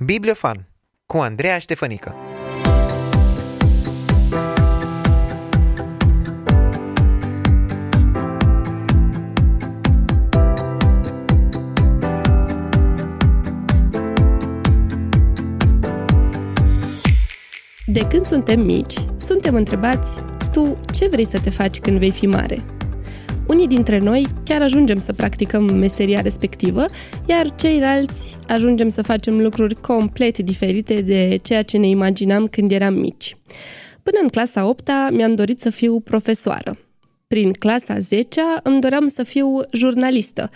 Bibliofan cu Andreea Ștefănică De când suntem mici, suntem întrebați, tu ce vrei să te faci când vei fi mare? Unii dintre noi chiar ajungem să practicăm meseria respectivă, iar ceilalți ajungem să facem lucruri complet diferite de ceea ce ne imaginam când eram mici. Până în clasa 8 mi-am dorit să fiu profesoară. Prin clasa 10 îmi doream să fiu jurnalistă.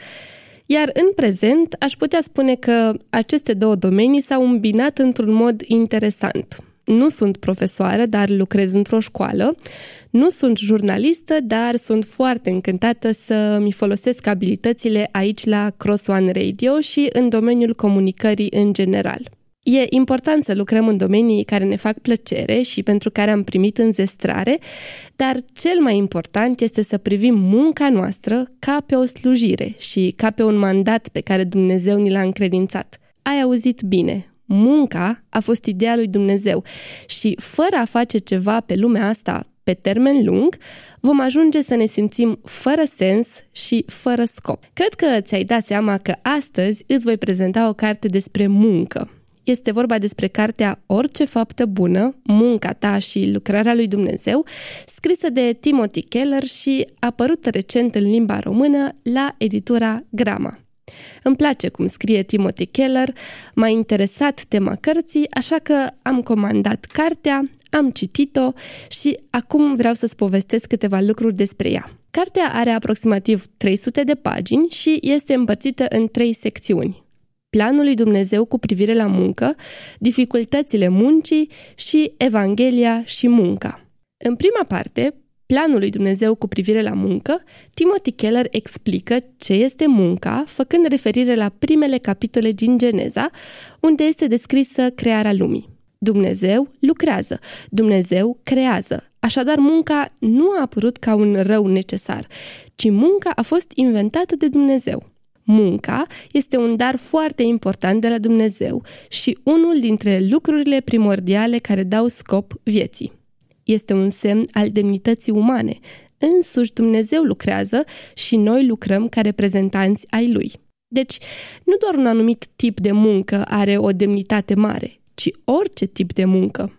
Iar în prezent aș putea spune că aceste două domenii s-au îmbinat într-un mod interesant. Nu sunt profesoară, dar lucrez într-o școală. Nu sunt jurnalistă, dar sunt foarte încântată să mi folosesc abilitățile aici la Cross One Radio și în domeniul comunicării în general. E important să lucrăm în domenii care ne fac plăcere și pentru care am primit înzestrare, dar cel mai important este să privim munca noastră ca pe o slujire și ca pe un mandat pe care Dumnezeu ni l-a încredințat. Ai auzit bine, munca a fost ideea lui Dumnezeu și fără a face ceva pe lumea asta pe termen lung, vom ajunge să ne simțim fără sens și fără scop. Cred că ți-ai dat seama că astăzi îți voi prezenta o carte despre muncă. Este vorba despre cartea Orice faptă bună, munca ta și lucrarea lui Dumnezeu, scrisă de Timothy Keller și apărută recent în limba română la editura Grama. Îmi place cum scrie Timothy Keller, m-a interesat tema cărții, așa că am comandat cartea, am citit-o și acum vreau să-ți povestesc câteva lucruri despre ea. Cartea are aproximativ 300 de pagini și este împărțită în trei secțiuni. Planul lui Dumnezeu cu privire la muncă, dificultățile muncii și Evanghelia și munca. În prima parte, planul lui Dumnezeu cu privire la muncă, Timothy Keller explică ce este munca, făcând referire la primele capitole din Geneza, unde este descrisă crearea lumii. Dumnezeu lucrează, Dumnezeu creează. Așadar, munca nu a apărut ca un rău necesar, ci munca a fost inventată de Dumnezeu. Munca este un dar foarte important de la Dumnezeu și unul dintre lucrurile primordiale care dau scop vieții este un semn al demnității umane. Însuși Dumnezeu lucrează și noi lucrăm ca reprezentanți ai Lui. Deci, nu doar un anumit tip de muncă are o demnitate mare, ci orice tip de muncă.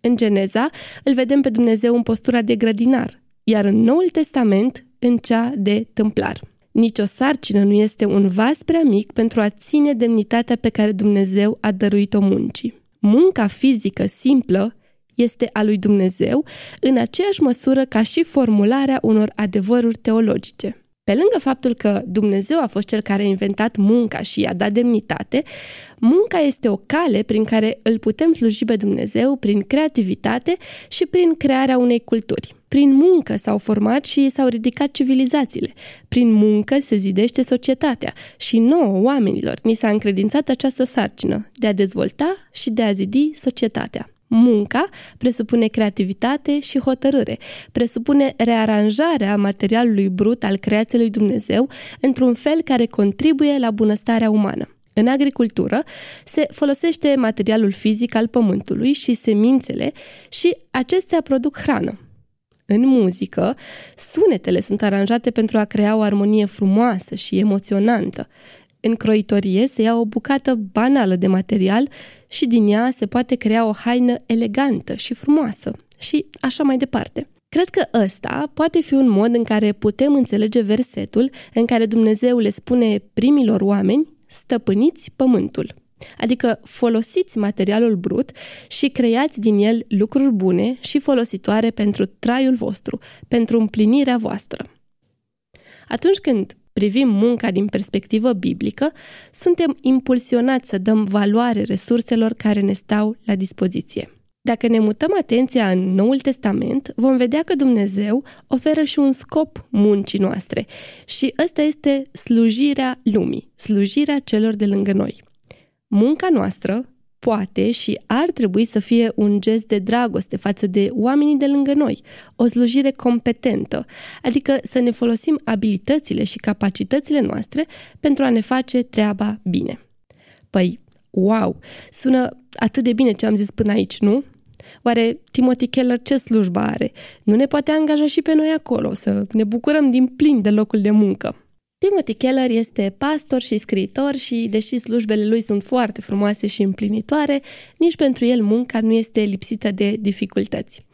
În Geneza îl vedem pe Dumnezeu în postura de grădinar, iar în Noul Testament în cea de tâmplar. Nici o sarcină nu este un vas prea mic pentru a ține demnitatea pe care Dumnezeu a dăruit-o muncii. Munca fizică simplă este a lui Dumnezeu în aceeași măsură ca și formularea unor adevăruri teologice. Pe lângă faptul că Dumnezeu a fost cel care a inventat munca și i-a dat demnitate, munca este o cale prin care îl putem sluji pe Dumnezeu prin creativitate și prin crearea unei culturi. Prin muncă s-au format și s-au ridicat civilizațiile. Prin muncă se zidește societatea și nouă oamenilor ni s-a încredințat această sarcină de a dezvolta și de a zidi societatea. Munca presupune creativitate și hotărâre, presupune rearanjarea materialului brut al creației lui Dumnezeu într-un fel care contribuie la bunăstarea umană. În agricultură se folosește materialul fizic al pământului și semințele și acestea produc hrană. În muzică, sunetele sunt aranjate pentru a crea o armonie frumoasă și emoționantă. În croitorie se ia o bucată banală de material și din ea se poate crea o haină elegantă și frumoasă și așa mai departe. Cred că ăsta poate fi un mod în care putem înțelege versetul în care Dumnezeu le spune primilor oameni, stăpâniți pământul. Adică folosiți materialul brut și creați din el lucruri bune și folositoare pentru traiul vostru, pentru împlinirea voastră. Atunci când privim munca din perspectivă biblică, suntem impulsionați să dăm valoare resurselor care ne stau la dispoziție. Dacă ne mutăm atenția în Noul Testament, vom vedea că Dumnezeu oferă și un scop muncii noastre și ăsta este slujirea lumii, slujirea celor de lângă noi. Munca noastră, poate și ar trebui să fie un gest de dragoste față de oamenii de lângă noi, o slujire competentă, adică să ne folosim abilitățile și capacitățile noastre pentru a ne face treaba bine. Păi, Wow! Sună atât de bine ce am zis până aici, nu? Oare Timothy Keller ce slujba are? Nu ne poate angaja și pe noi acolo, să ne bucurăm din plin de locul de muncă. Timothy Keller este pastor și scriitor și, deși slujbele lui sunt foarte frumoase și împlinitoare, nici pentru el munca nu este lipsită de dificultăți.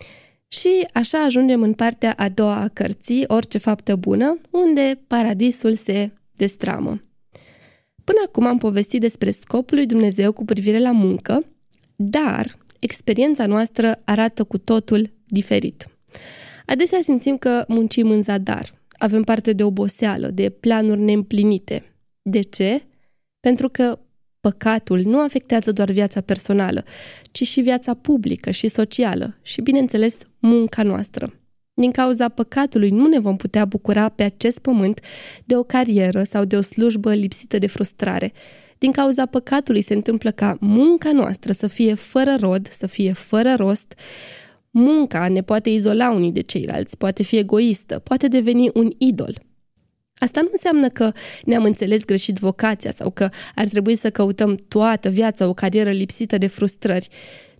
Și așa ajungem în partea a doua a cărții, Orice faptă bună, unde paradisul se destramă. Până acum am povestit despre scopul lui Dumnezeu cu privire la muncă, dar experiența noastră arată cu totul diferit. Adesea simțim că muncim în zadar, avem parte de oboseală, de planuri neîmplinite. De ce? Pentru că păcatul nu afectează doar viața personală, ci și viața publică și socială și, bineînțeles, munca noastră. Din cauza păcatului nu ne vom putea bucura pe acest pământ de o carieră sau de o slujbă lipsită de frustrare. Din cauza păcatului se întâmplă ca munca noastră să fie fără rod, să fie fără rost. Munca ne poate izola unii de ceilalți, poate fi egoistă, poate deveni un idol. Asta nu înseamnă că ne-am înțeles greșit vocația sau că ar trebui să căutăm toată viața o carieră lipsită de frustrări,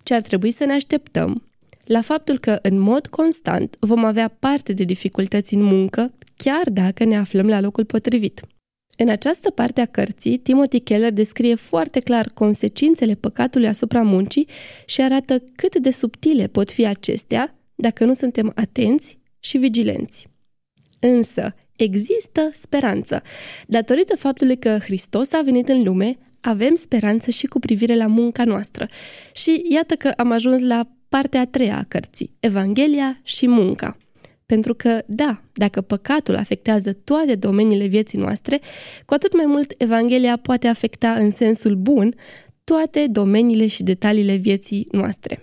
ci ar trebui să ne așteptăm la faptul că în mod constant vom avea parte de dificultăți în muncă, chiar dacă ne aflăm la locul potrivit. În această parte a cărții, Timothy Keller descrie foarte clar consecințele păcatului asupra muncii și arată cât de subtile pot fi acestea dacă nu suntem atenți și vigilenți. Însă, există speranță. Datorită faptului că Hristos a venit în lume, avem speranță și cu privire la munca noastră. Și iată că am ajuns la partea a treia a cărții, Evanghelia și munca. Pentru că, da, dacă păcatul afectează toate domeniile vieții noastre, cu atât mai mult Evanghelia poate afecta în sensul bun toate domeniile și detaliile vieții noastre.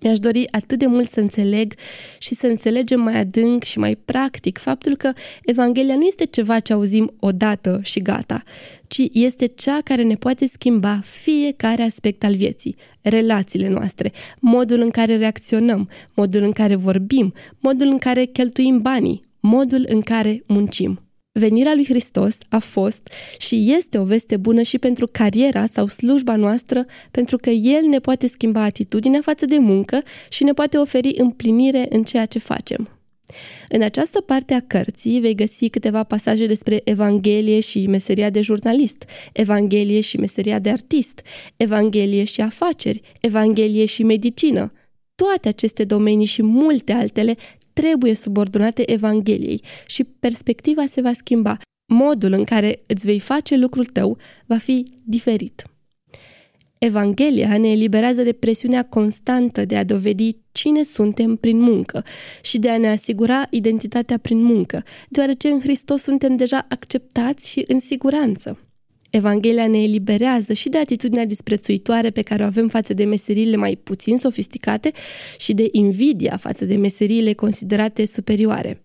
Mi-aș dori atât de mult să înțeleg și să înțelegem mai adânc și mai practic faptul că Evanghelia nu este ceva ce auzim odată și gata, ci este cea care ne poate schimba fiecare aspect al vieții, relațiile noastre, modul în care reacționăm, modul în care vorbim, modul în care cheltuim banii, modul în care muncim. Venirea lui Hristos a fost și este o veste bună și pentru cariera sau slujba noastră, pentru că El ne poate schimba atitudinea față de muncă și ne poate oferi împlinire în ceea ce facem. În această parte a cărții vei găsi câteva pasaje despre Evanghelie și meseria de jurnalist, Evanghelie și meseria de artist, Evanghelie și afaceri, Evanghelie și medicină. Toate aceste domenii și multe altele trebuie subordonate Evangheliei și perspectiva se va schimba. Modul în care îți vei face lucrul tău va fi diferit. Evanghelia ne eliberează de presiunea constantă de a dovedi cine suntem prin muncă și de a ne asigura identitatea prin muncă, deoarece în Hristos suntem deja acceptați și în siguranță. Evanghelia ne eliberează și de atitudinea disprețuitoare pe care o avem față de meseriile mai puțin sofisticate și de invidia față de meseriile considerate superioare.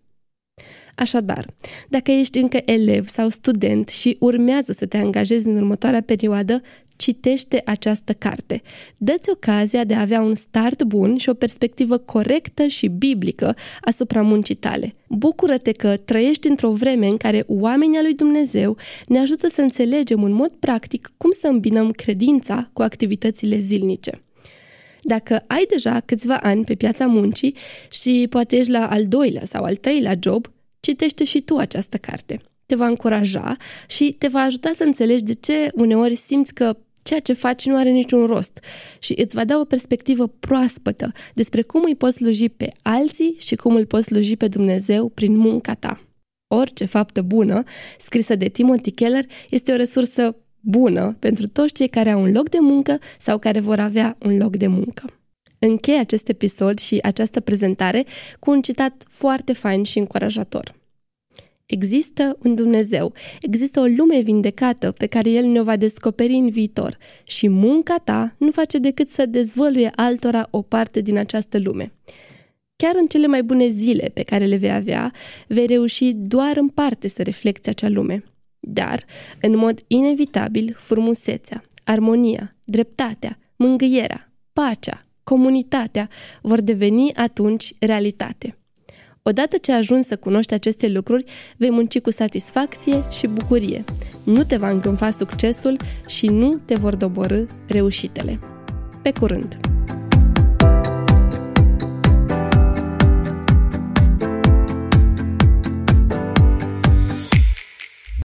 Așadar, dacă ești încă elev sau student și urmează să te angajezi în următoarea perioadă, citește această carte. Dă-ți ocazia de a avea un start bun și o perspectivă corectă și biblică asupra muncii tale. Bucură-te că trăiești într-o vreme în care oamenii lui Dumnezeu ne ajută să înțelegem în mod practic cum să îmbinăm credința cu activitățile zilnice. Dacă ai deja câțiva ani pe piața muncii și poate ești la al doilea sau al treilea job, citește și tu această carte te va încuraja și te va ajuta să înțelegi de ce uneori simți că ceea ce faci nu are niciun rost și îți va da o perspectivă proaspătă despre cum îi poți sluji pe alții și cum îl poți sluji pe Dumnezeu prin munca ta. Orice faptă bună, scrisă de Timothy Keller, este o resursă bună pentru toți cei care au un loc de muncă sau care vor avea un loc de muncă. Închei acest episod și această prezentare cu un citat foarte fain și încurajator. Există un Dumnezeu, există o lume vindecată pe care El ne-o va descoperi în viitor și munca ta nu face decât să dezvăluie altora o parte din această lume. Chiar în cele mai bune zile pe care le vei avea, vei reuși doar în parte să reflecti acea lume. Dar, în mod inevitabil, frumusețea, armonia, dreptatea, mângâierea, pacea, comunitatea vor deveni atunci realitate. Odată ce ajungi să cunoști aceste lucruri, vei munci cu satisfacție și bucurie. Nu te va îngânfa succesul și nu te vor doborâ reușitele. Pe curând!